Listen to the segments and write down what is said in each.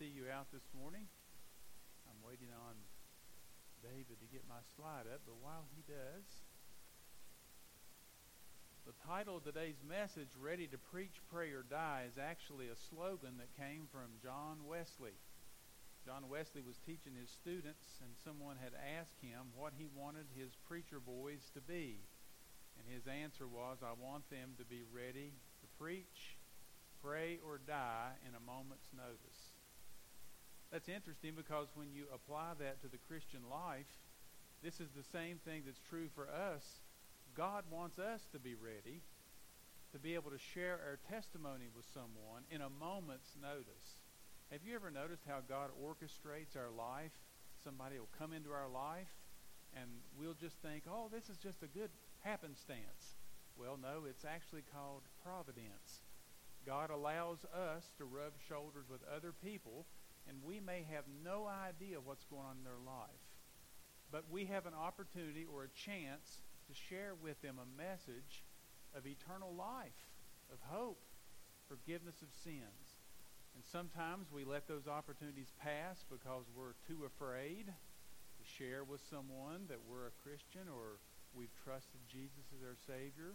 see you out this morning. I'm waiting on David to get my slide up, but while he does, the title of today's message, Ready to Preach, Pray, or Die, is actually a slogan that came from John Wesley. John Wesley was teaching his students, and someone had asked him what he wanted his preacher boys to be. And his answer was, I want them to be ready to preach, pray, or die in a moment's notice. That's interesting because when you apply that to the Christian life, this is the same thing that's true for us. God wants us to be ready to be able to share our testimony with someone in a moment's notice. Have you ever noticed how God orchestrates our life? Somebody will come into our life and we'll just think, oh, this is just a good happenstance. Well, no, it's actually called providence. God allows us to rub shoulders with other people and we may have no idea what's going on in their life. But we have an opportunity or a chance to share with them a message of eternal life, of hope, forgiveness of sins. And sometimes we let those opportunities pass because we're too afraid to share with someone that we're a Christian or we've trusted Jesus as our Savior.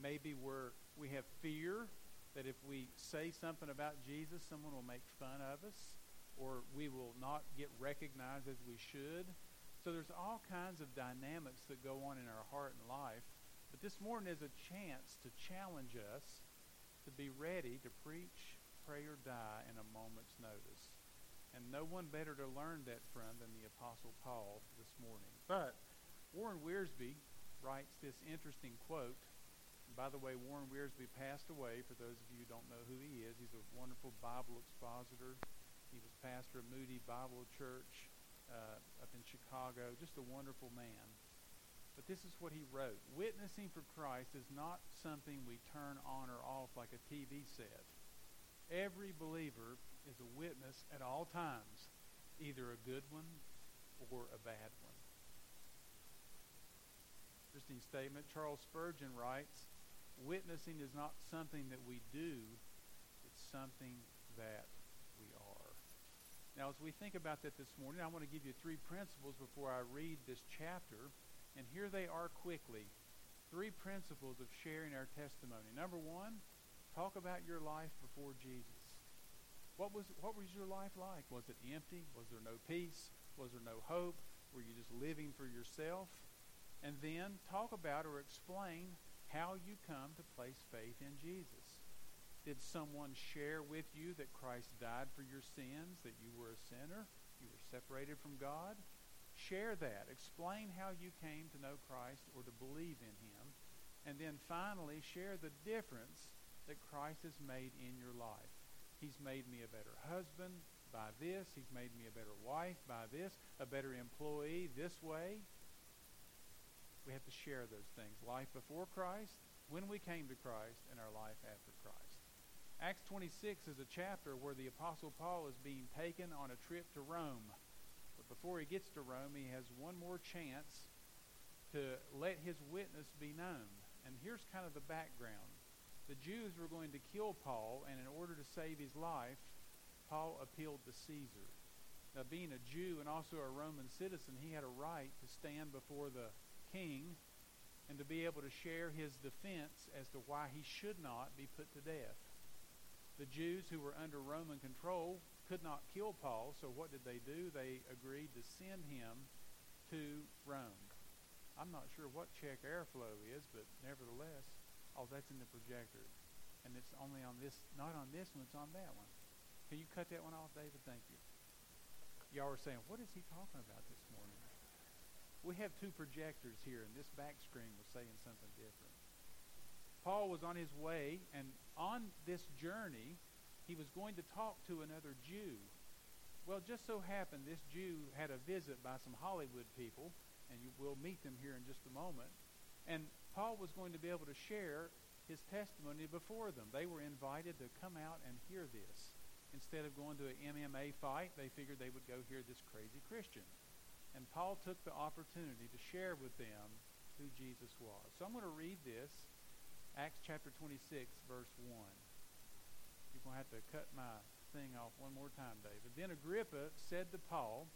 Maybe we're, we have fear that if we say something about Jesus, someone will make fun of us or we will not get recognized as we should. So there's all kinds of dynamics that go on in our heart and life. But this morning is a chance to challenge us to be ready to preach, pray, or die in a moment's notice. And no one better to learn that from than the Apostle Paul this morning. But Warren Wiersbe writes this interesting quote by the way, Warren Wiersbe passed away. For those of you who don't know who he is, he's a wonderful Bible expositor. He was pastor of Moody Bible Church uh, up in Chicago. Just a wonderful man. But this is what he wrote Witnessing for Christ is not something we turn on or off like a TV set. Every believer is a witness at all times, either a good one or a bad one. Interesting statement. Charles Spurgeon writes Witnessing is not something that we do, it's something that we are. Now, as we think about that this morning, I want to give you three principles before I read this chapter. And here they are quickly. Three principles of sharing our testimony. Number one, talk about your life before Jesus. What was, what was your life like? Was it empty? Was there no peace? Was there no hope? Were you just living for yourself? And then talk about or explain how you come to place faith in Jesus. Did someone share with you that Christ died for your sins, that you were a sinner, you were separated from God? Share that. Explain how you came to know Christ or to believe in him. And then finally, share the difference that Christ has made in your life. He's made me a better husband by this. He's made me a better wife by this, a better employee this way. We have to share those things. Life before Christ, when we came to Christ, and our life after Christ. Acts 26 is a chapter where the Apostle Paul is being taken on a trip to Rome. But before he gets to Rome, he has one more chance to let his witness be known. And here's kind of the background. The Jews were going to kill Paul, and in order to save his life, Paul appealed to Caesar. Now, being a Jew and also a Roman citizen, he had a right to stand before the king and to be able to share his defense as to why he should not be put to death. The Jews who were under Roman control could not kill Paul, so what did they do? They agreed to send him to Rome. I'm not sure what check airflow is, but nevertheless, oh, that's in the projector. And it's only on this, not on this one, it's on that one. Can you cut that one off, David? Thank you. Y'all were saying, what is he talking about this morning? We have two projectors here, and this back screen was saying something different. Paul was on his way, and on this journey, he was going to talk to another Jew. Well, just so happened this Jew had a visit by some Hollywood people, and you will meet them here in just a moment. And Paul was going to be able to share his testimony before them. They were invited to come out and hear this. Instead of going to an MMA fight, they figured they would go hear this crazy Christian. And Paul took the opportunity to share with them who Jesus was. So I'm going to read this, Acts chapter 26, verse 1. You're going to have to cut my thing off one more time, David. Then Agrippa said to Paul,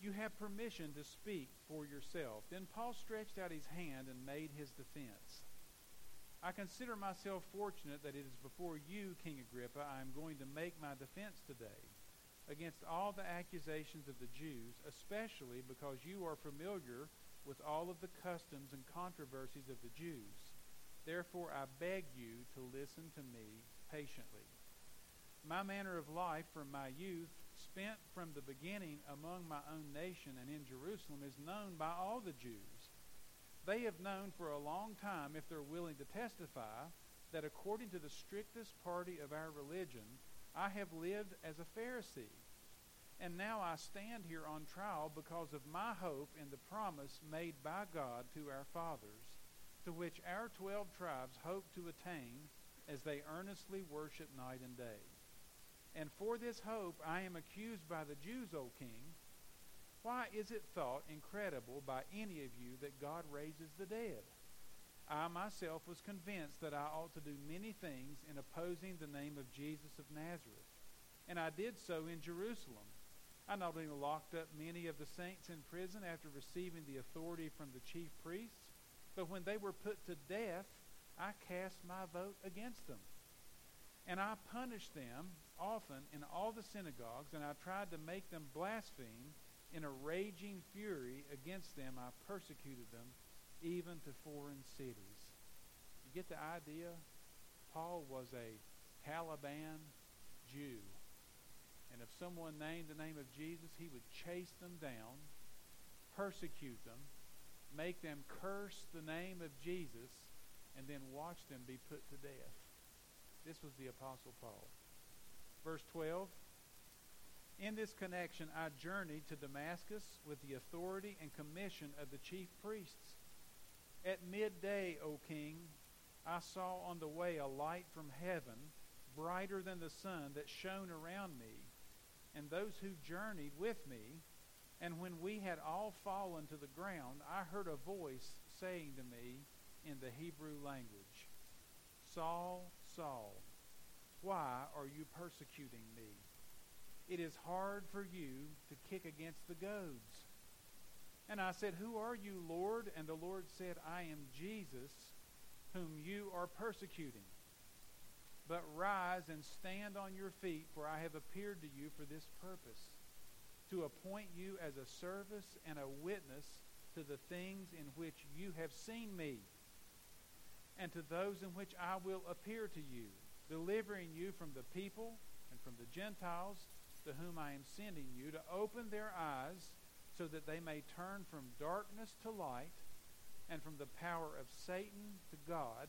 You have permission to speak for yourself. Then Paul stretched out his hand and made his defense. I consider myself fortunate that it is before you, King Agrippa, I am going to make my defense today against all the accusations of the Jews, especially because you are familiar with all of the customs and controversies of the Jews. Therefore, I beg you to listen to me patiently. My manner of life from my youth, spent from the beginning among my own nation and in Jerusalem, is known by all the Jews. They have known for a long time, if they're willing to testify, that according to the strictest party of our religion, I have lived as a Pharisee. And now I stand here on trial because of my hope in the promise made by God to our fathers, to which our twelve tribes hope to attain as they earnestly worship night and day. And for this hope I am accused by the Jews, O king why is it thought incredible by any of you that God raises the dead? I myself was convinced that I ought to do many things in opposing the name of Jesus of Nazareth. And I did so in Jerusalem. I not only locked up many of the saints in prison after receiving the authority from the chief priests, but when they were put to death, I cast my vote against them. And I punished them often in all the synagogues, and I tried to make them blaspheme in a raging fury against them, I persecuted them even to foreign cities. You get the idea? Paul was a Taliban Jew. And if someone named the name of Jesus, he would chase them down, persecute them, make them curse the name of Jesus, and then watch them be put to death. This was the Apostle Paul. Verse 12 in this connection, I journeyed to Damascus with the authority and commission of the chief priests. At midday, O king, I saw on the way a light from heaven, brighter than the sun, that shone around me, and those who journeyed with me. And when we had all fallen to the ground, I heard a voice saying to me in the Hebrew language, Saul, Saul, why are you persecuting me? it is hard for you to kick against the goads. And I said, Who are you, Lord? And the Lord said, I am Jesus, whom you are persecuting. But rise and stand on your feet, for I have appeared to you for this purpose, to appoint you as a service and a witness to the things in which you have seen me, and to those in which I will appear to you, delivering you from the people and from the Gentiles to whom I am sending you to open their eyes so that they may turn from darkness to light and from the power of Satan to God,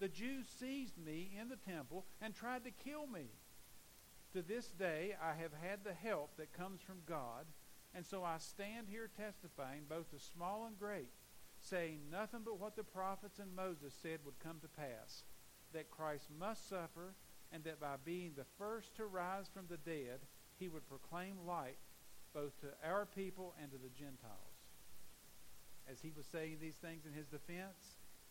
the Jews seized me in the temple and tried to kill me. To this day, I have had the help that comes from God, and so I stand here testifying, both to small and great, saying nothing but what the prophets and Moses said would come to pass that Christ must suffer, and that by being the first to rise from the dead, he would proclaim light both to our people and to the Gentiles. As he was saying these things in his defense,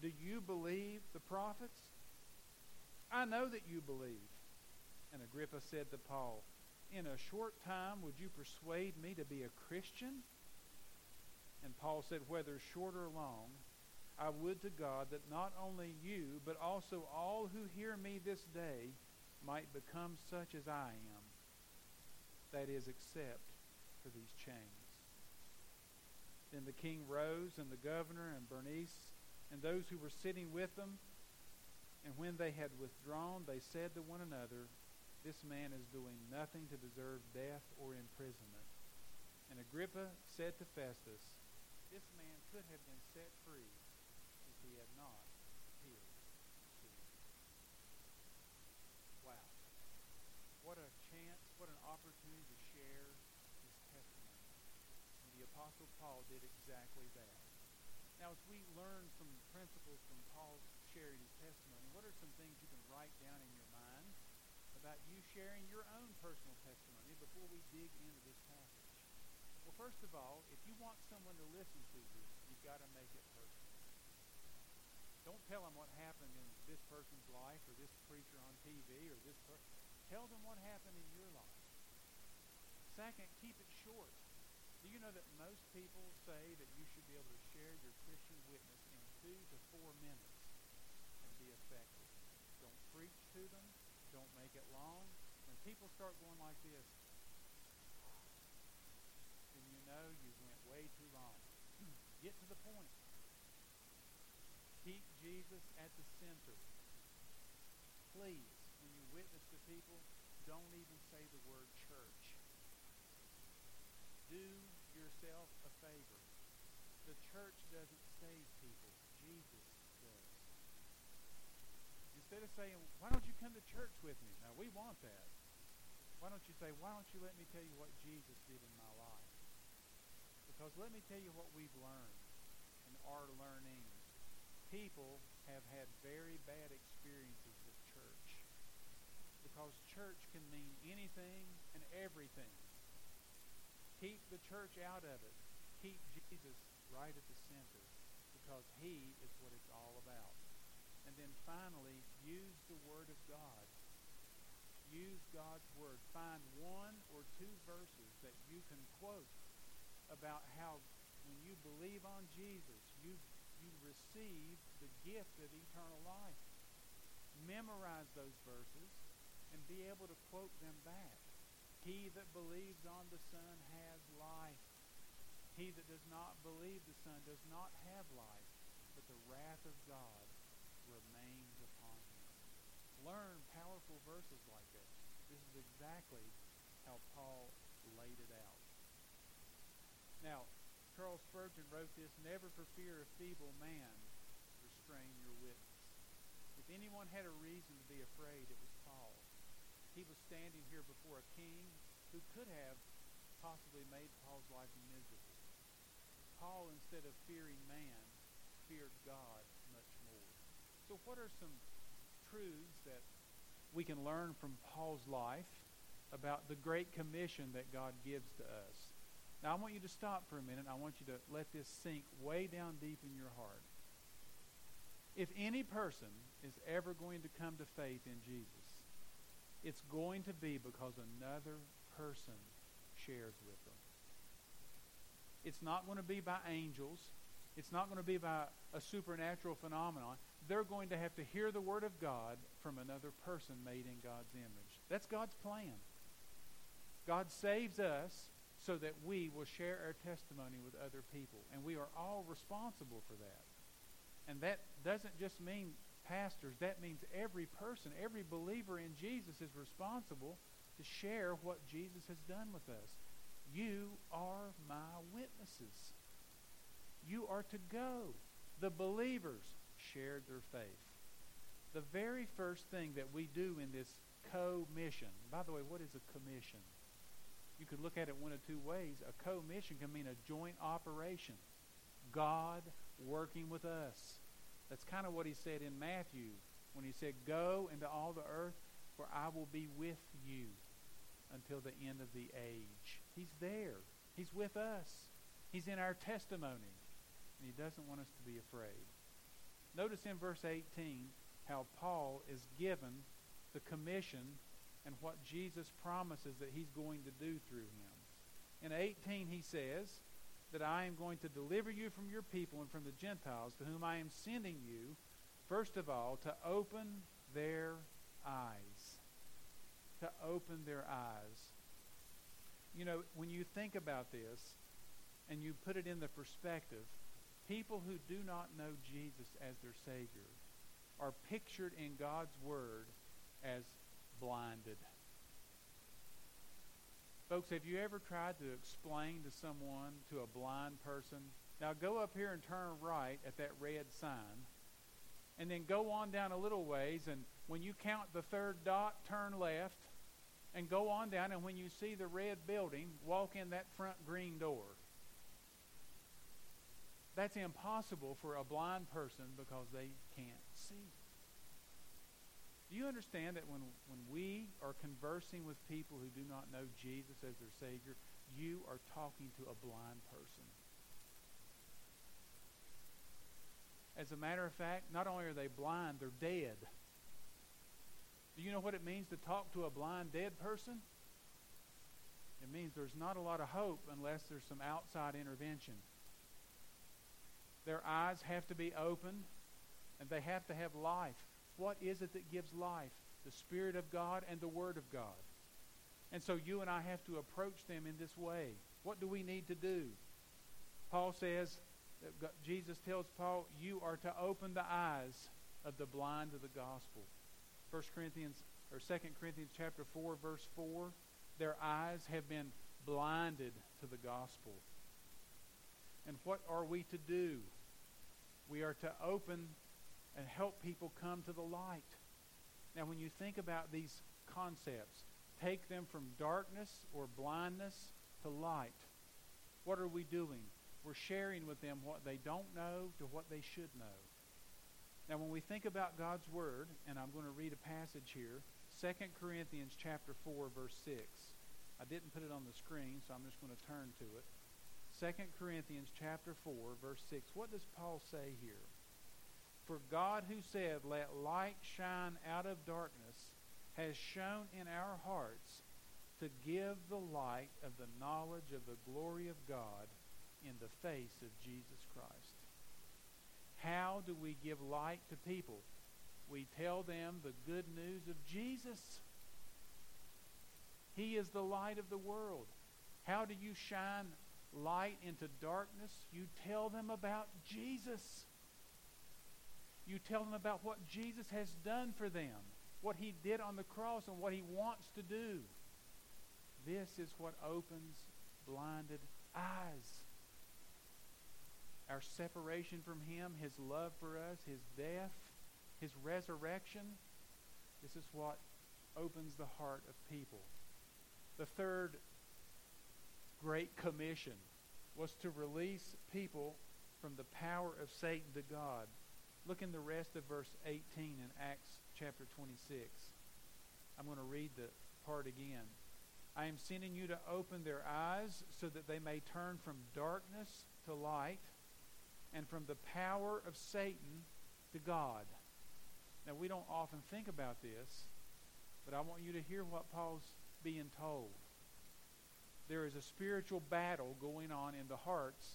do you believe the prophets? I know that you believe. And Agrippa said to Paul, In a short time would you persuade me to be a Christian? And Paul said, Whether short or long, I would to God that not only you, but also all who hear me this day might become such as I am, that is, except for these chains. Then the king rose, and the governor, and Bernice, and those who were sitting with them. And when they had withdrawn, they said to one another, This man is doing nothing to deserve death or imprisonment. And Agrippa said to Festus, This man could have been set free if he had not. Wow. What a chance, what an opportunity to share his testimony. And the Apostle Paul did exactly that. Now, as we learn some principles from Paul's sharing his testimony, what are some things you can write down in your mind about you sharing your own personal testimony before we dig into this passage? Well, first of all, if you want someone to listen to you, you've got to make it personal. Don't tell them what happened in this person's life or this preacher on TV or this person. Tell them what happened in your life. Second, keep it short. Do you know that most people say that you should be able to share your Christian witness in two to four minutes and be effective? Don't preach to them. Don't make it long. When people start going like this, then you know you went way too long. Get to the point. Keep Jesus at the center. Please, when you witness to people, don't even say the word church do yourself a favor. The church doesn't save people. Jesus does. Instead of saying, why don't you come to church with me? Now, we want that. Why don't you say, why don't you let me tell you what Jesus did in my life? Because let me tell you what we've learned and are learning. People have had very bad experiences with church. Because church can mean anything and everything. Keep the church out of it. Keep Jesus right at the center because he is what it's all about. And then finally, use the Word of God. Use God's Word. Find one or two verses that you can quote about how when you believe on Jesus, you, you receive the gift of eternal life. Memorize those verses and be able to quote them back. He that believes on the Son has life. He that does not believe the Son does not have life, but the wrath of God remains upon him. Learn powerful verses like this. This is exactly how Paul laid it out. Now, Charles Spurgeon wrote this, Never for fear of feeble man restrain your witness. If anyone had a reason to be afraid, it was Paul he was standing here before a king who could have possibly made Paul's life miserable. Paul, instead of fearing man, feared God much more. So, what are some truths that we can learn from Paul's life about the great commission that God gives to us? Now, I want you to stop for a minute. I want you to let this sink way down deep in your heart. If any person is ever going to come to faith in Jesus, it's going to be because another person shares with them. It's not going to be by angels. It's not going to be by a supernatural phenomenon. They're going to have to hear the Word of God from another person made in God's image. That's God's plan. God saves us so that we will share our testimony with other people. And we are all responsible for that. And that doesn't just mean pastors, that means every person, every believer in Jesus is responsible to share what Jesus has done with us. You are my witnesses. You are to go. The believers shared their faith. The very first thing that we do in this co-mission, by the way, what is a commission? You could look at it one of two ways. A co-mission can mean a joint operation. God working with us. That's kind of what he said in Matthew when he said, Go into all the earth, for I will be with you until the end of the age. He's there. He's with us. He's in our testimony. And he doesn't want us to be afraid. Notice in verse 18 how Paul is given the commission and what Jesus promises that he's going to do through him. In 18 he says, that I am going to deliver you from your people and from the Gentiles to whom I am sending you, first of all, to open their eyes. To open their eyes. you know, when you think about this and you put it in the perspective, people who do not know Jesus as their Savior are pictured in God's Word as blinded. Folks, have you ever tried to explain to someone, to a blind person, now go up here and turn right at that red sign, and then go on down a little ways, and when you count the third dot, turn left, and go on down, and when you see the red building, walk in that front green door. That's impossible for a blind person because they can't see. Understand that when, when we are conversing with people who do not know Jesus as their Savior, you are talking to a blind person? As a matter of fact, not only are they blind, they're dead. Do you know what it means to talk to a blind, dead person? It means there's not a lot of hope unless there's some outside intervention. Their eyes have to be opened and they have to have life. What is it that gives life? The Spirit of God and the Word of God. And so you and I have to approach them in this way. What do we need to do? Paul says, Jesus tells Paul, you are to open the eyes of the blind to the gospel. 1 Corinthians or 2 Corinthians chapter 4 verse 4, their eyes have been blinded to the gospel. And what are we to do? We are to open and help people come to the light. Now, when you think about these concepts, take them from darkness or blindness to light. What are we doing? We're sharing with them what they don't know to what they should know. Now, when we think about God's Word, and I'm going to read a passage here, 2 Corinthians chapter 4, verse 6. I didn't put it on the screen, so I'm just going to turn to it. 2 Corinthians chapter 4, verse 6. What does Paul say here? For God who said, Let light shine out of darkness, has shown in our hearts to give the light of the knowledge of the glory of God in the face of Jesus Christ. How do we give light to people? We tell them the good news of Jesus. He is the light of the world. How do you shine light into darkness? You tell them about Jesus. You tell them about what Jesus has done for them, what he did on the cross, and what he wants to do. This is what opens blinded eyes. Our separation from him, his love for us, his death, his resurrection, this is what opens the heart of people. The third great commission was to release people from the power of Satan to God. Look in the rest of verse 18 in Acts chapter 26. I'm going to read the part again. I am sending you to open their eyes so that they may turn from darkness to light and from the power of Satan to God. Now, we don't often think about this, but I want you to hear what Paul's being told. There is a spiritual battle going on in the hearts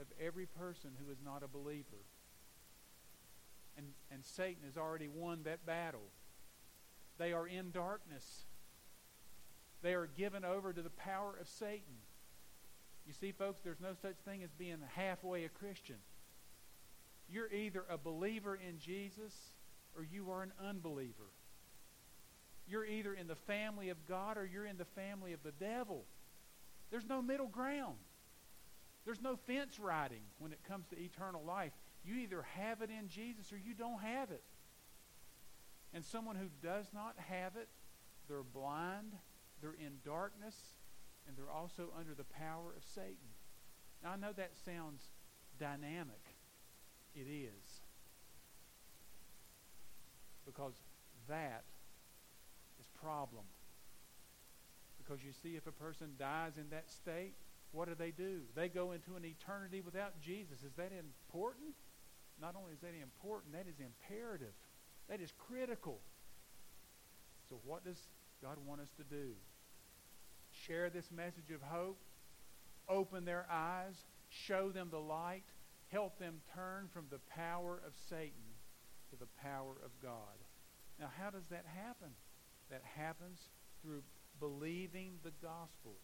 of every person who is not a believer and, and Satan has already won that battle. They are in darkness. They are given over to the power of Satan. You see, folks, there's no such thing as being halfway a Christian. You're either a believer in Jesus or you are an unbeliever. You're either in the family of God or you're in the family of the devil. There's no middle ground. There's no fence riding when it comes to eternal life. You either have it in Jesus or you don't have it. And someone who does not have it, they're blind, they're in darkness, and they're also under the power of Satan. Now, I know that sounds dynamic. It is. Because that is problem. Because you see, if a person dies in that state, what do they do? They go into an eternity without Jesus. Is that important? Not only is that important, that is imperative. That is critical. So, what does God want us to do? Share this message of hope, open their eyes, show them the light, help them turn from the power of Satan to the power of God. Now, how does that happen? That happens through believing the gospel.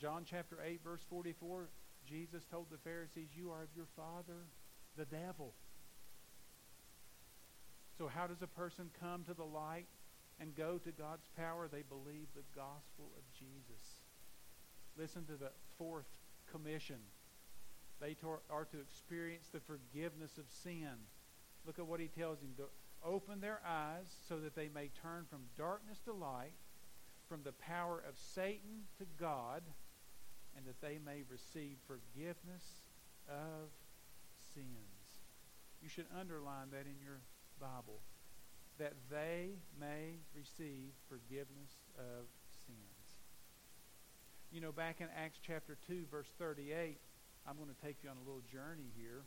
John chapter 8, verse 44, Jesus told the Pharisees, You are of your father, the devil. So, how does a person come to the light and go to God's power? They believe the gospel of Jesus. Listen to the fourth commission. They are to experience the forgiveness of sin. Look at what he tells them to open their eyes so that they may turn from darkness to light, from the power of Satan to God, and that they may receive forgiveness of sins. You should underline that in your Bible that they may receive forgiveness of sins. You know, back in Acts chapter 2, verse 38, I'm going to take you on a little journey here.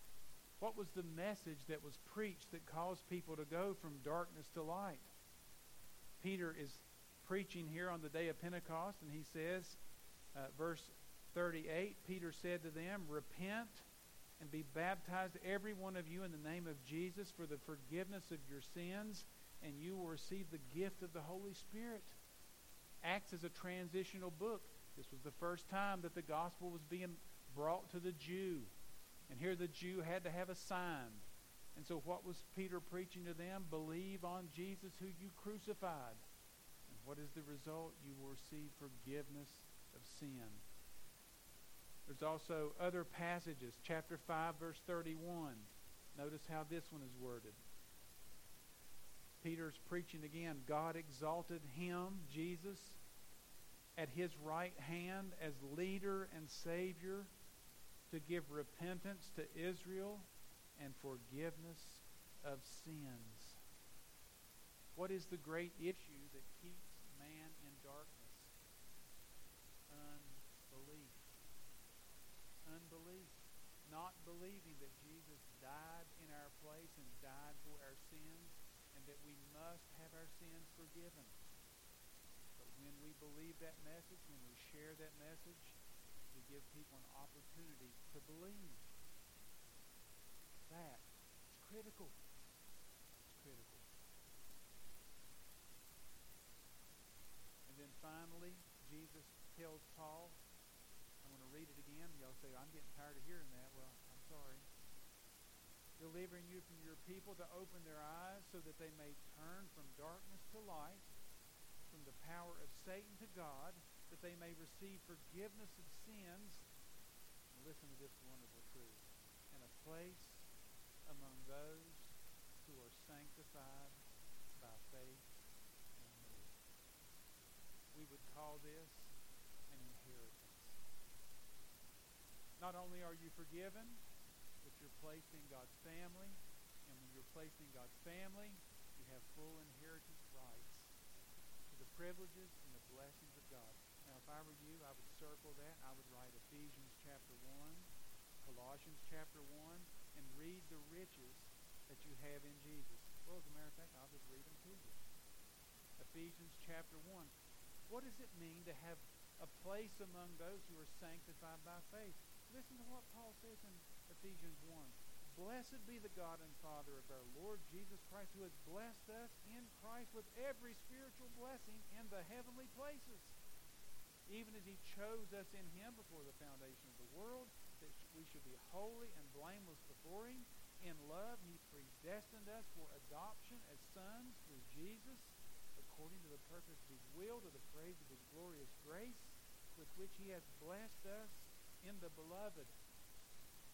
What was the message that was preached that caused people to go from darkness to light? Peter is preaching here on the day of Pentecost, and he says, uh, verse 38, Peter said to them, Repent and be baptized, every one of you, in the name of Jesus for the forgiveness of your sins, and you will receive the gift of the Holy Spirit. Acts is a transitional book. This was the first time that the gospel was being brought to the Jew. And here the Jew had to have a sign. And so, what was Peter preaching to them? Believe on Jesus who you crucified. And what is the result? You will receive forgiveness of sin. There's also other passages, chapter 5, verse 31. Notice how this one is worded. Peter's preaching again. God exalted him, Jesus, at his right hand as leader and Savior to give repentance to Israel and forgiveness of sins. What is the great issue that keeps man in darkness? Unbelief, not believing that Jesus died in our place and died for our sins, and that we must have our sins forgiven. But when we believe that message, when we share that message, we give people an opportunity to believe. That is critical. It's critical. And then finally, Jesus tells Paul read it again, y'all say, I'm getting tired of hearing that. Well, I'm sorry. Delivering you from your people to open their eyes so that they may turn from darkness to light, from the power of Satan to God, that they may receive forgiveness of sins. Listen to this wonderful truth. And a place among those who are sanctified by faith in me. We would call this Not only are you forgiven, but you're placed in God's family. And when you're placed in God's family, you have full inheritance rights to the privileges and the blessings of God. Now, if I were you, I would circle that. I would write Ephesians chapter 1, Colossians chapter 1, and read the riches that you have in Jesus. Well, as a matter of fact, I'll just read them to you. Ephesians chapter 1. What does it mean to have a place among those who are sanctified by faith? Listen to what Paul says in Ephesians 1. Blessed be the God and Father of our Lord Jesus Christ, who has blessed us in Christ with every spiritual blessing in the heavenly places, even as he chose us in him before the foundation of the world, that we should be holy and blameless before him. In love, he predestined us for adoption as sons through Jesus, according to the purpose of his will, to the praise of his glorious grace, with which he has blessed us in the beloved.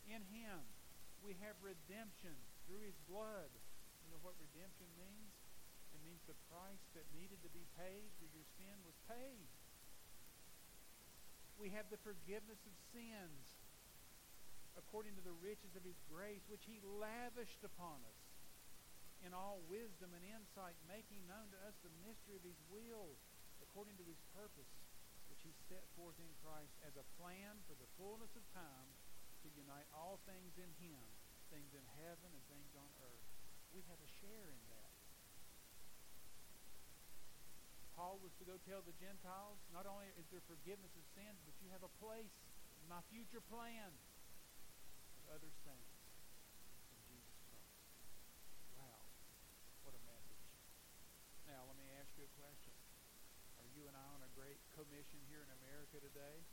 In him we have redemption through his blood. You know what redemption means? It means the price that needed to be paid for your sin was paid. We have the forgiveness of sins according to the riches of his grace, which he lavished upon us in all wisdom and insight, making known to us the mystery of his will according to his purpose he set forth in Christ as a plan for the fullness of time to unite all things in him, things in heaven and things on earth. We have a share in that. Paul was to go tell the Gentiles, not only is there forgiveness of sins, but you have a place in my future plan other saints in Jesus Christ. Wow. What a message. Now, let me ask you a question you and I on a great commission here in America today?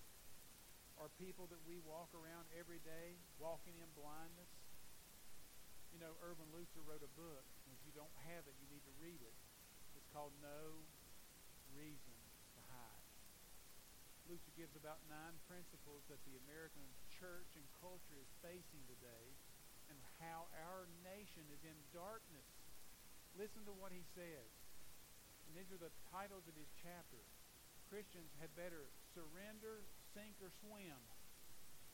are people that we walk around every day walking in blindness. You know, Erwin Lutzer wrote a book, if you don't have it, you need to read it. It's called No Reason to Hide. Lutzer gives about nine principles that the American church and culture is facing today and how our nation is in darkness. Listen to what he says. And these are the titles of his chapter. Christians had better surrender, sink, or swim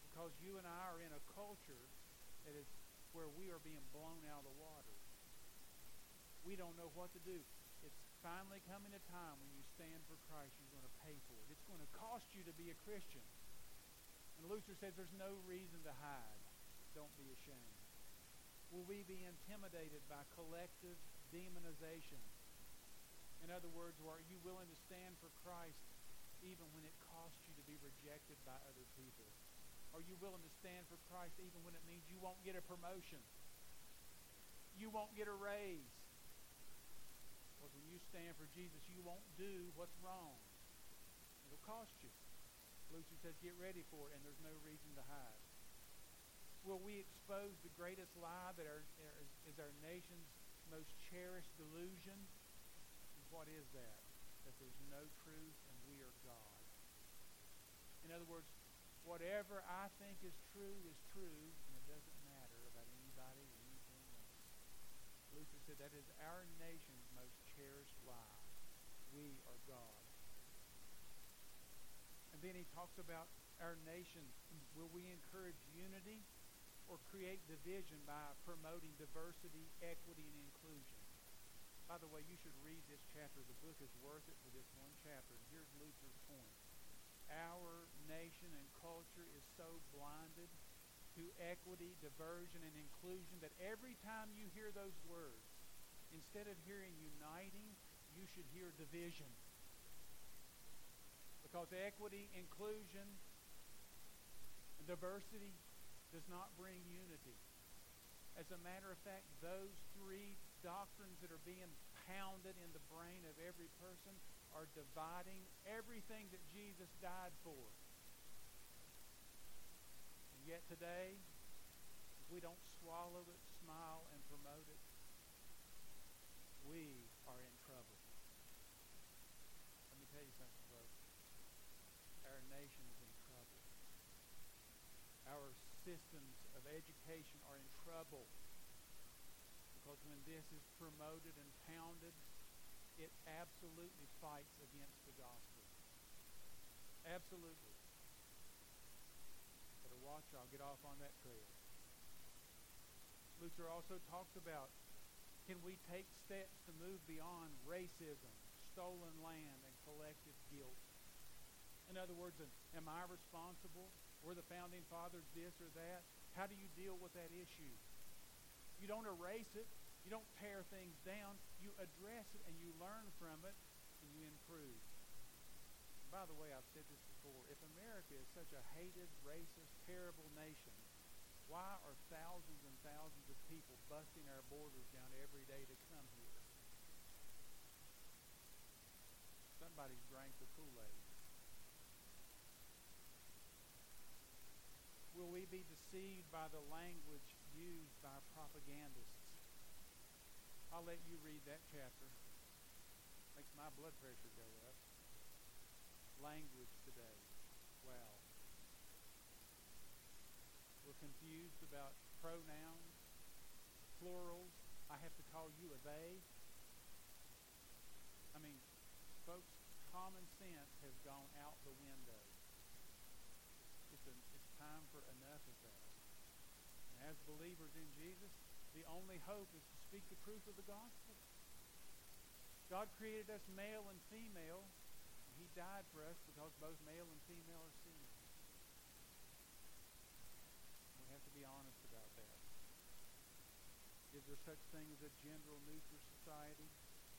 because you and I are in a culture that is where we are being blown out of the water. We don't know what to do. It's finally coming a time when you stand for Christ, you're going to pay for it. It's going to cost you to be a Christian. And Lutzer says there's no reason to hide. Don't be ashamed. Will we be intimidated by collective demonization? In other words, are you willing to stand for Christ even when it costs you to be rejected by other people? Are you willing to stand for Christ even when it means you won't get a promotion? You won't get a raise? Because when you stand for Jesus, you won't do what's wrong. It'll cost you. Lutzer says, get ready for it, and there's no reason to hide. Will we expose the greatest lie that our, is our nation's most cherished delusion? What is that? That there's no truth and we are God. In other words, whatever I think is true is true, and it doesn't matter about anybody or anything else. Lutzer said that is our nation's most cherished lie. We are God. And then he talks about our nation. Will we encourage unity or create division by promoting diversity, equity, and inclusion? By the way, you should read this chapter. The book is worth it for this one chapter. And here's Lutzer's point our nation and culture is so blinded to equity, diversion, and inclusion that every time you hear those words, instead of hearing uniting, you should hear division. Because equity, inclusion, diversity does not bring unity. As a matter of fact, those three doctrines that are being pounded in the brain of every person are dividing everything that Jesus died for. And yet today, if we don't swallow it, smile, and promote it, we are in trouble. Let me tell you something, folks. Our nation is in trouble. Our systems of education are in trouble because when this is promoted and pounded, it absolutely fights against the gospel. Absolutely. Better watch, I'll get off on that trail. Lutzer also talks about can we take steps to move beyond racism, stolen land, and collective guilt? In other words, am I responsible? Were the founding fathers this or that? How do you deal with that issue? You don't erase it. You don't tear things down. You address it and you learn from it and you improve. By the way, I've said this before. If America is such a hated, racist, terrible nation, why are thousands and thousands of people busting our borders down every day to come here? Somebody's drank the Kool-Aid. Will we be deceived by the language used by propagandists? I'll let you read that chapter. Makes my blood pressure go up. Language today. Wow. We're confused about pronouns, plurals. I have to call you a they. I mean, folks, common sense has gone out the window. It's, a, it's time for enough of that. And as believers in Jesus, the only hope is to speak the truth of the gospel. God created us male and female, and He died for us because both male and female are sinners. We have to be honest about that. Is there such thing as a gender neutral society?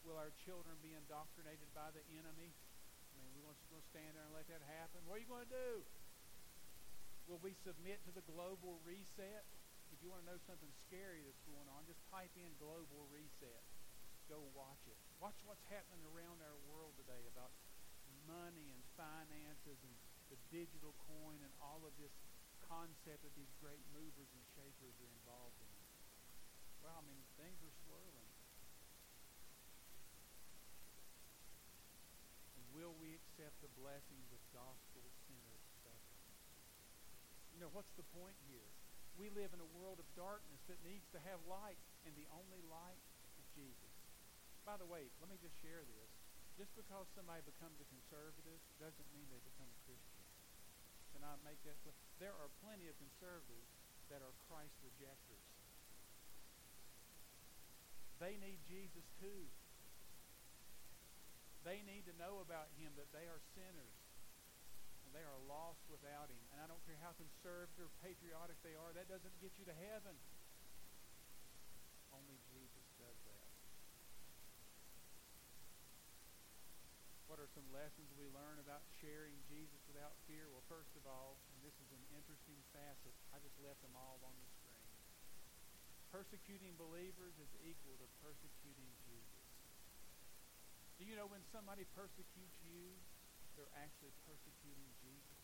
Will our children be indoctrinated by the enemy? I mean, we're going to stand there and let that happen. What are you going to do? Will we submit to the global reset? You want to know something scary that's going on, just type in global reset. Go watch it. Watch what's happening around our world today about money and finances and the digital coin and all of this concept that these great movers and shakers are involved in. Well, I mean, things are swirling. And will we accept the blessings of gospel-centered suffering? You know, what's the point here? We live in a world of darkness that needs to have light, and the only light is Jesus. By the way, let me just share this. Just because somebody becomes a conservative doesn't mean they become a Christian. Can I make that clear? There are plenty of conservatives that are Christ rejectors. They need Jesus too. They need to know about him that they are sinners they are lost without him. And I don't care how conservative or patriotic they are, that doesn't get you to heaven. Only Jesus does that. What are some lessons we learn about sharing Jesus without fear? Well, first of all, and this is an interesting facet, I just left them all on the screen. Persecuting believers is equal to persecuting Jesus. Do you know when somebody persecutes you, they're actually persecuting Jesus?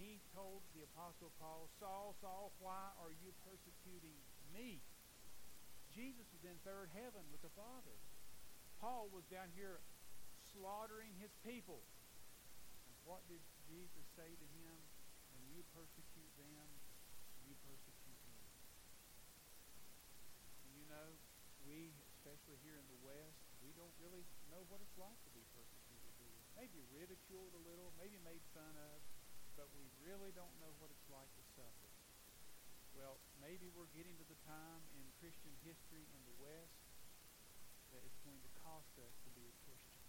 He told the Apostle Paul, Saul, Saul, why are you persecuting me? Jesus was in third heaven with the Father. Paul was down here slaughtering his people. And what did Jesus say to him? When you persecute them, you persecute me. And you know, we, especially here in the West, we don't really know what it's like to be persecuted? Maybe ridiculed a little, maybe made fun of, but we really don't know what it's like to suffer. Well, maybe we're getting to the time in Christian history in the West that it's going to cost us to be a Christian.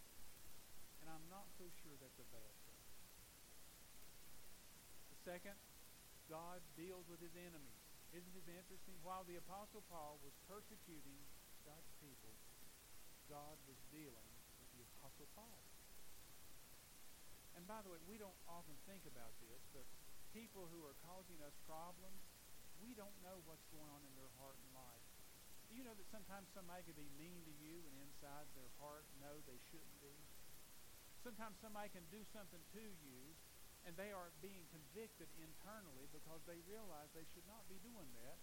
And I'm not so sure that's a bad thing. The second, God deals with his enemies. Isn't it interesting? While the Apostle Paul was persecuting God's people, God was dealing with the Apostle Paul. And by the way, we don't often think about this, but people who are causing us problems, we don't know what's going on in their heart and life. Do you know that sometimes somebody can be mean to you and inside their heart know they shouldn't be? Sometimes somebody can do something to you and they are being convicted internally because they realize they should not be doing that,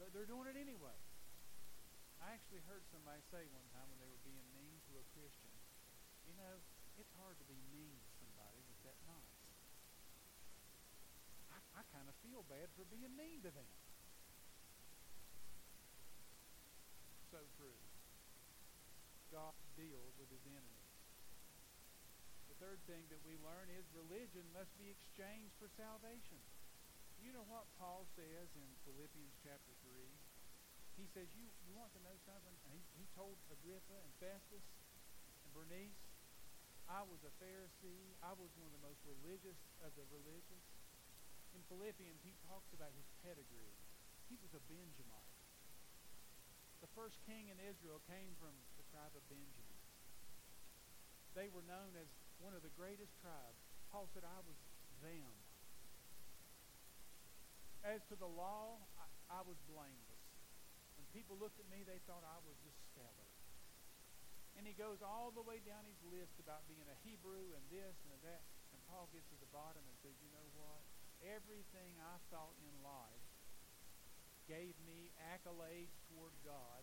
but they're doing it anyway. I actually heard somebody say one time when they were being mean to a Christian, you know, it's hard to be mean to somebody that's that nice. I, I kind of feel bad for being mean to them. So true. God deals with his enemies The third thing that we learn is religion must be exchanged for salvation. You know what Paul says in Philippians chapter 3? He says, you, you want to know something? He, he told Agrippa and Festus and Bernice, I was a Pharisee. I was one of the most religious of the religious. In Philippians, he talks about his pedigree. He was a Benjamite. The first king in Israel came from the tribe of Benjamin. They were known as one of the greatest tribes. Paul said, I was them. As to the law, I, I was blameless. When people looked at me, they thought I was just stellar. And he goes all the way down his list about being a Hebrew and this and that. And Paul gets to the bottom and says, you know what? Everything I thought in life gave me accolades toward God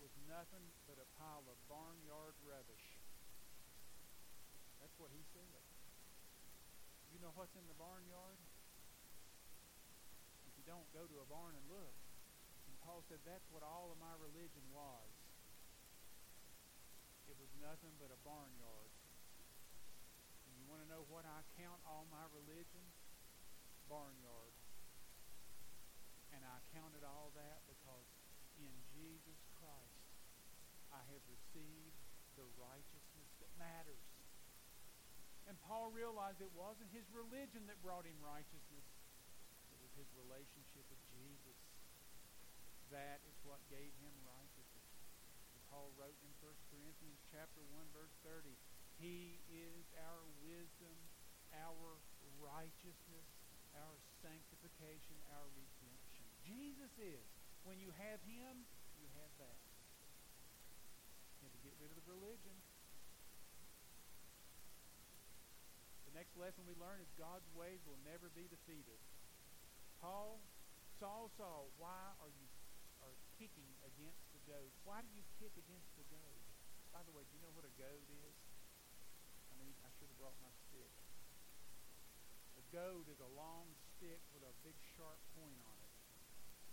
was nothing but a pile of barnyard rubbish. That's what he said. You know what's in the barnyard? If you don't, go to a barn and look. And Paul said that's what all of my religion was. It was nothing but a barnyard. And you want to know what I count all my religion? Barnyard. And I counted all that because in Jesus Christ I have received the righteousness that matters. And Paul realized it wasn't his religion that brought him righteousness. It was his relationship with Jesus. That is what gave him righteousness. And Paul wrote in 1 Corinthians chapter 1, verse 30, He is our wisdom, our righteousness, our sanctification, our redemption. Jesus is. When you have him, you have that. You have to get rid of the religion The next lesson we learn is God's ways will never be defeated. Paul, Saul, Saul, why are you are kicking against the goad? Why do you kick against the goad? By the way, do you know what a goad is? I mean, I should have brought my goad is a long stick with a big sharp point on it.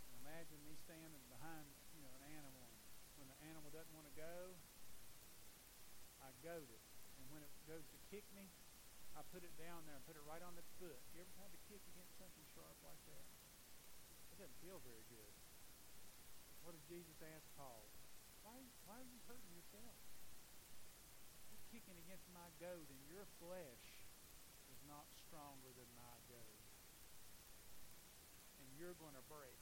And imagine me standing behind, you know, an animal, and when the animal doesn't want to go, I goad it. And when it goes to kick me, I put it down there and put it right on its foot. You ever tried to kick against something sharp like that? It doesn't feel very good. What did Jesus ask Paul? Why, why are you hurting yourself? You're kicking against my goad, and your flesh stronger than my goad. And you're going to break.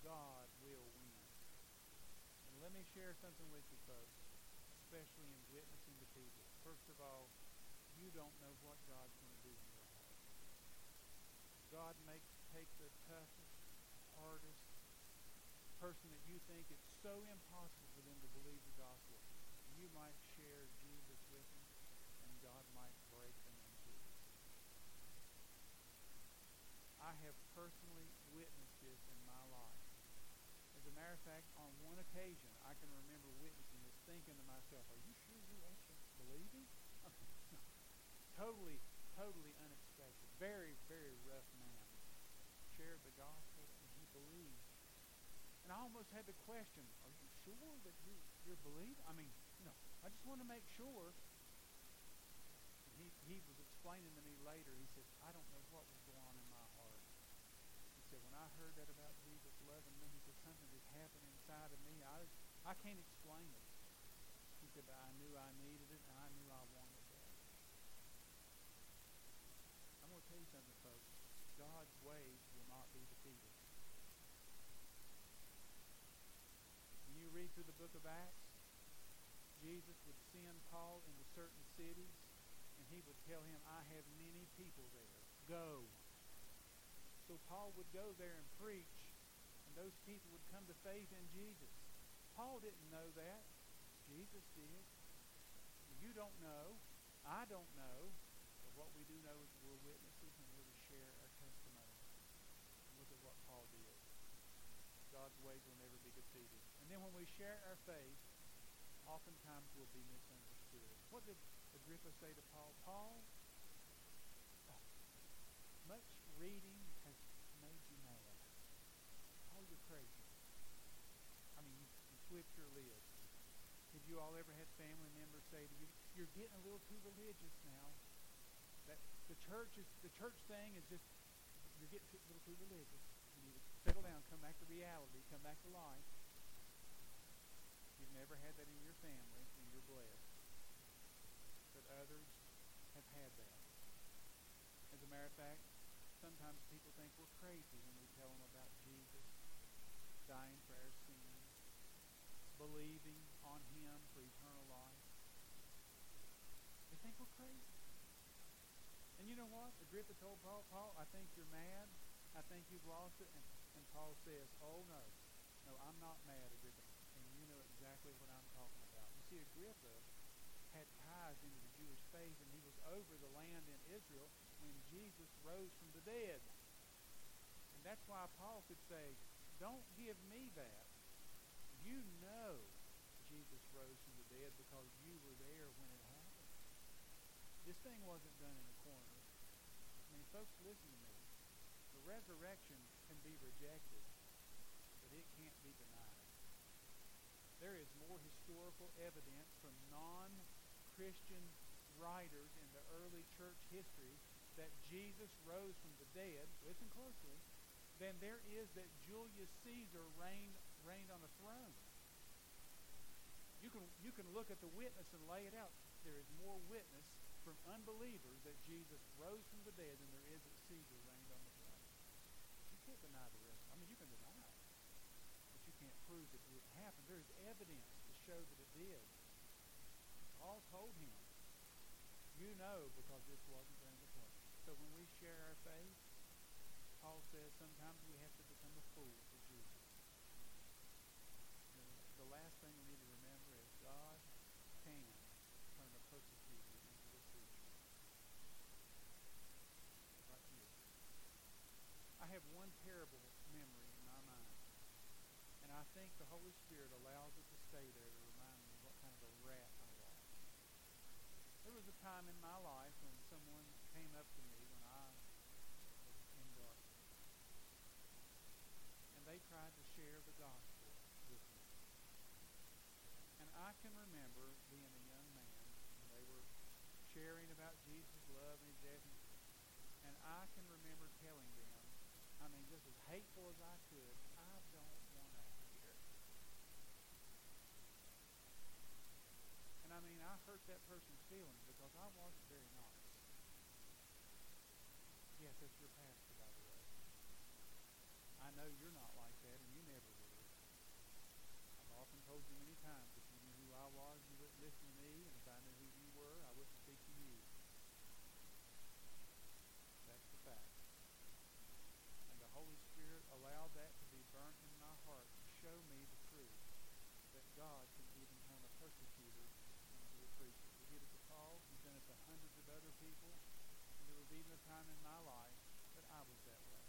God will win. And let me share something with you, folks, especially in witnessing to people. First of all, you don't know what God's going to do in your heart. God makes take the toughest, hardest person that you think it's so impossible for them to believe the gospel. You might share Jesus with them, and God might break them in pieces. I have personally witnessed this in my life. As a matter of fact, on one occasion, I can remember witnessing this, thinking to myself, "Are you sure you're actually believing?" totally, totally unexpected. Very, very rough man. Shared the gospel and he believed. And I almost had the question, are you sure that you, you're believing? I mean, know, I just want to make sure. He, he was explaining to me later, he said, I don't know what was going on in my heart. He said, when I heard that about Jesus loving me, he said, something just happened inside of me. I, I can't explain it. He said, but I knew I needed it, and I knew I wanted that. I'm going to tell you something, folks. God's ways will not be defeated. When you read through the book of Acts, Jesus would send Paul into certain cities, and he would tell him, I have many people there. Go. So Paul would go there and preach, and those people would come to faith in Jesus. Paul didn't know that. Jesus did. You don't know. I don't know. But what we do know is we're witnesses and we're to share our testimony. Look at what Paul did. God's ways will never be defeated. And then when we share our faith, oftentimes we'll be misunderstood. What did Agrippa say to Paul? Paul, much reading has made you mad. Paul, you're crazy. I mean, you, you flipped your lid. Have you all ever had family members say to you, "You're getting a little too religious now"? That the church is the church thing is just you're getting a little too religious. You need to settle down, come back to reality, come back to life. You've never had that in your family, and you're blessed. But others have had that. As a matter of fact, sometimes people think we're crazy when we tell them about Jesus dying for our sins, believing on Him for eternal life. They think we're crazy. And you know what? Agrippa told Paul, Paul, I think you're mad. I think you've lost it. And, and Paul says, oh, no. No, I'm not mad, Agrippa. And you know exactly what I'm talking about. You see, Agrippa had ties into the Jewish faith, and he was over the land in Israel when Jesus rose from the dead. And that's why Paul could say, don't give me that. You know Jesus rose from the dead because you were there when it happened. This thing wasn't done in a corner. I mean, folks, listen to me. The resurrection can be rejected, but it can't be denied. There is more historical evidence from non-Christian writers in the early church history that Jesus rose from the dead, listen closely, than there is that Julius Caesar reigned, reigned on a throne. You can, you can look at the witness and lay it out. There is more witness from unbelievers that Jesus rose from the dead than there is that Caesar reigned on the throne. You can't deny the rest. I mean, you can deny it, but you can't prove that it happened. There is evidence to show that it did. Paul told him, you know because this wasn't in the flesh. So when we share our faith, Paul says sometimes we have to become a fool for Jesus. The, the last thing we need to remember is God can turn a persecutor into a preacher. Like you. I have one terrible memory in my mind. And I think the Holy Spirit allows it to stay there to remind me what kind of a rat I was. There was a time in my life when someone came up to me they tried to share the gospel with me. And I can remember being a young man and they were sharing about Jesus' love and his death. And I can remember telling them, I mean, just as hateful as I could, I don't want to hear it. And I mean, I hurt that person's feelings because I wasn't very nice. Yes, that's your pastor. I know you're not like that, and you never would. I've often told you many times if you knew who I was, you wouldn't listen to me, and if I knew who you were, I wouldn't speak to you. That's the fact. And the Holy Spirit allowed that to be burnt in my heart to show me the truth that God can even turn a persecutor into a preacher. He did it to Paul. He's done it to hundreds of other people. And there was even a time in my life that I was that way.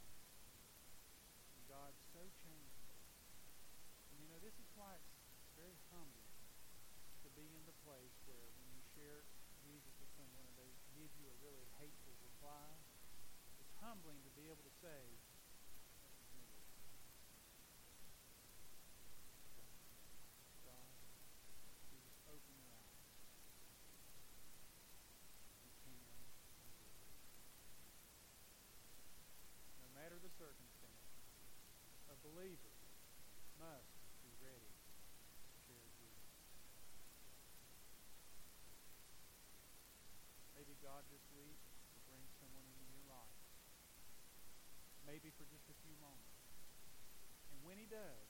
And God so changed me. And you know, this is why it's very humbling in the place where when you share Jesus with someone and they give you a really hateful reply, it's humbling to be able to say, that was me. God, you just open your eyes. You can and will. No matter the circumstances, a believer must be ready to share Jesus. Maybe God this week will bring someone into your life. Maybe for just a few moments. And when he does,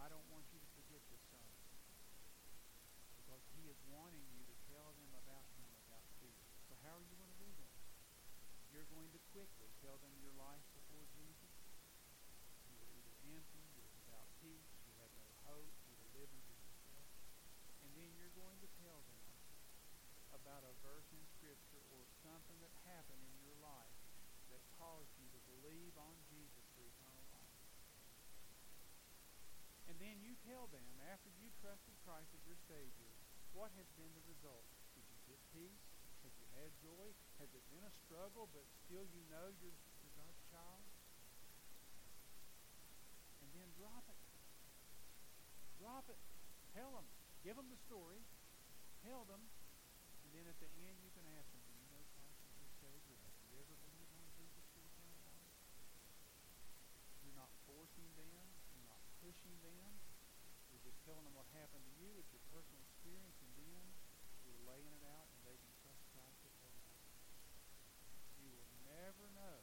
I don't want you to forget this son. Because he is wanting you to tell them about him without fear. So how are you going to do that? You're going to quickly tell them your life before Jesus. You are either empty, you're without peace, you have no hope, you're living for yourself. And then you're going to tell them about a verse in Scripture or something that happened in your life that caused you to believe on Jesus for eternal life. And then you tell them, after you trusted Christ as your Savior, what has been the result. Did you get peace? Have you had it been a struggle, but still you know you're, you're God's child? And then drop it. Drop it. Tell them. Give them the story. Tell them. And then at the end, you can ask them, do you know Christ as your Savior? Have you ever believed on Jesus for eternal? You're not forcing them. You're not pushing them. You're just telling them what happened to you. It's your personal experience. And then you're laying it out and they can trust Christ with their life. You will never know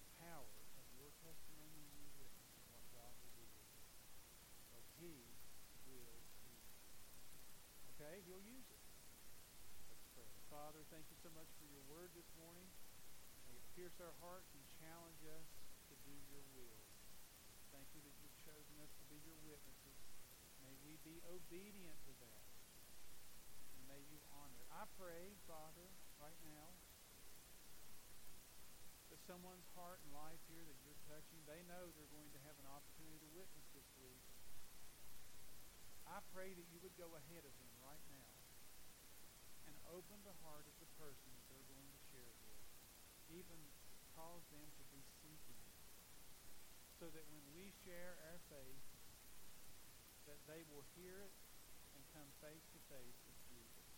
the power of your testimony and your witness and what God will do with it. Because He will use it. Okay? He'll use it. Let's pray. Father, thank you so much for your word this morning. May it pierce our hearts and challenge us to do your will. Thank you that you've chosen us to be your witnesses. May we be obedient to that. And may you honor it. I pray, Father, right now, someone's heart and life here that you're touching, they know they're going to have an opportunity to witness this week. I pray that you would go ahead of them right now and open the heart of the person that they're going to share with. Even cause them to be seeking so that when we share our faith, that they will hear it and come face to face with Jesus.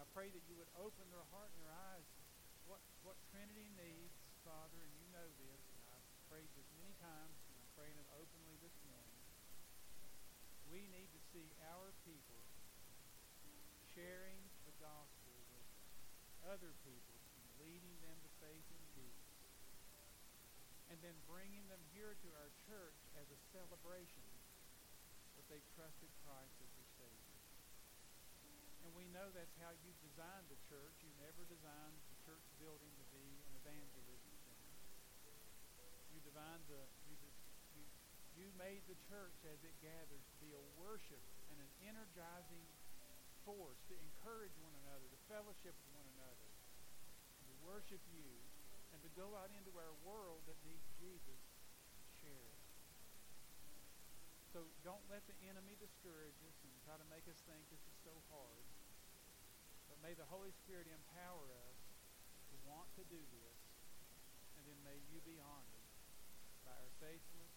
I pray that you would open their heart and their eyes what, what Trinity needs, Father, and you know this, and I've prayed this many times, and I'm praying it openly this morning. We need to see our people sharing the gospel with other people and leading them to faith in Jesus. And then bringing them here to our church as a celebration that they've trusted Christ as their Savior. And we know that's how you designed the church. You never designed the church building to be an evangelism center. You designed the you, you, you made the church as it gathers to be a worship and an energizing force to encourage one another, to fellowship with one another, to worship you, and to go out into our world that needs Jesus and share it. So don't let the enemy discourage us and try to make us think this is so hard. But may the Holy Spirit empower us to want to do this, and then may you be honored by our faithfulness.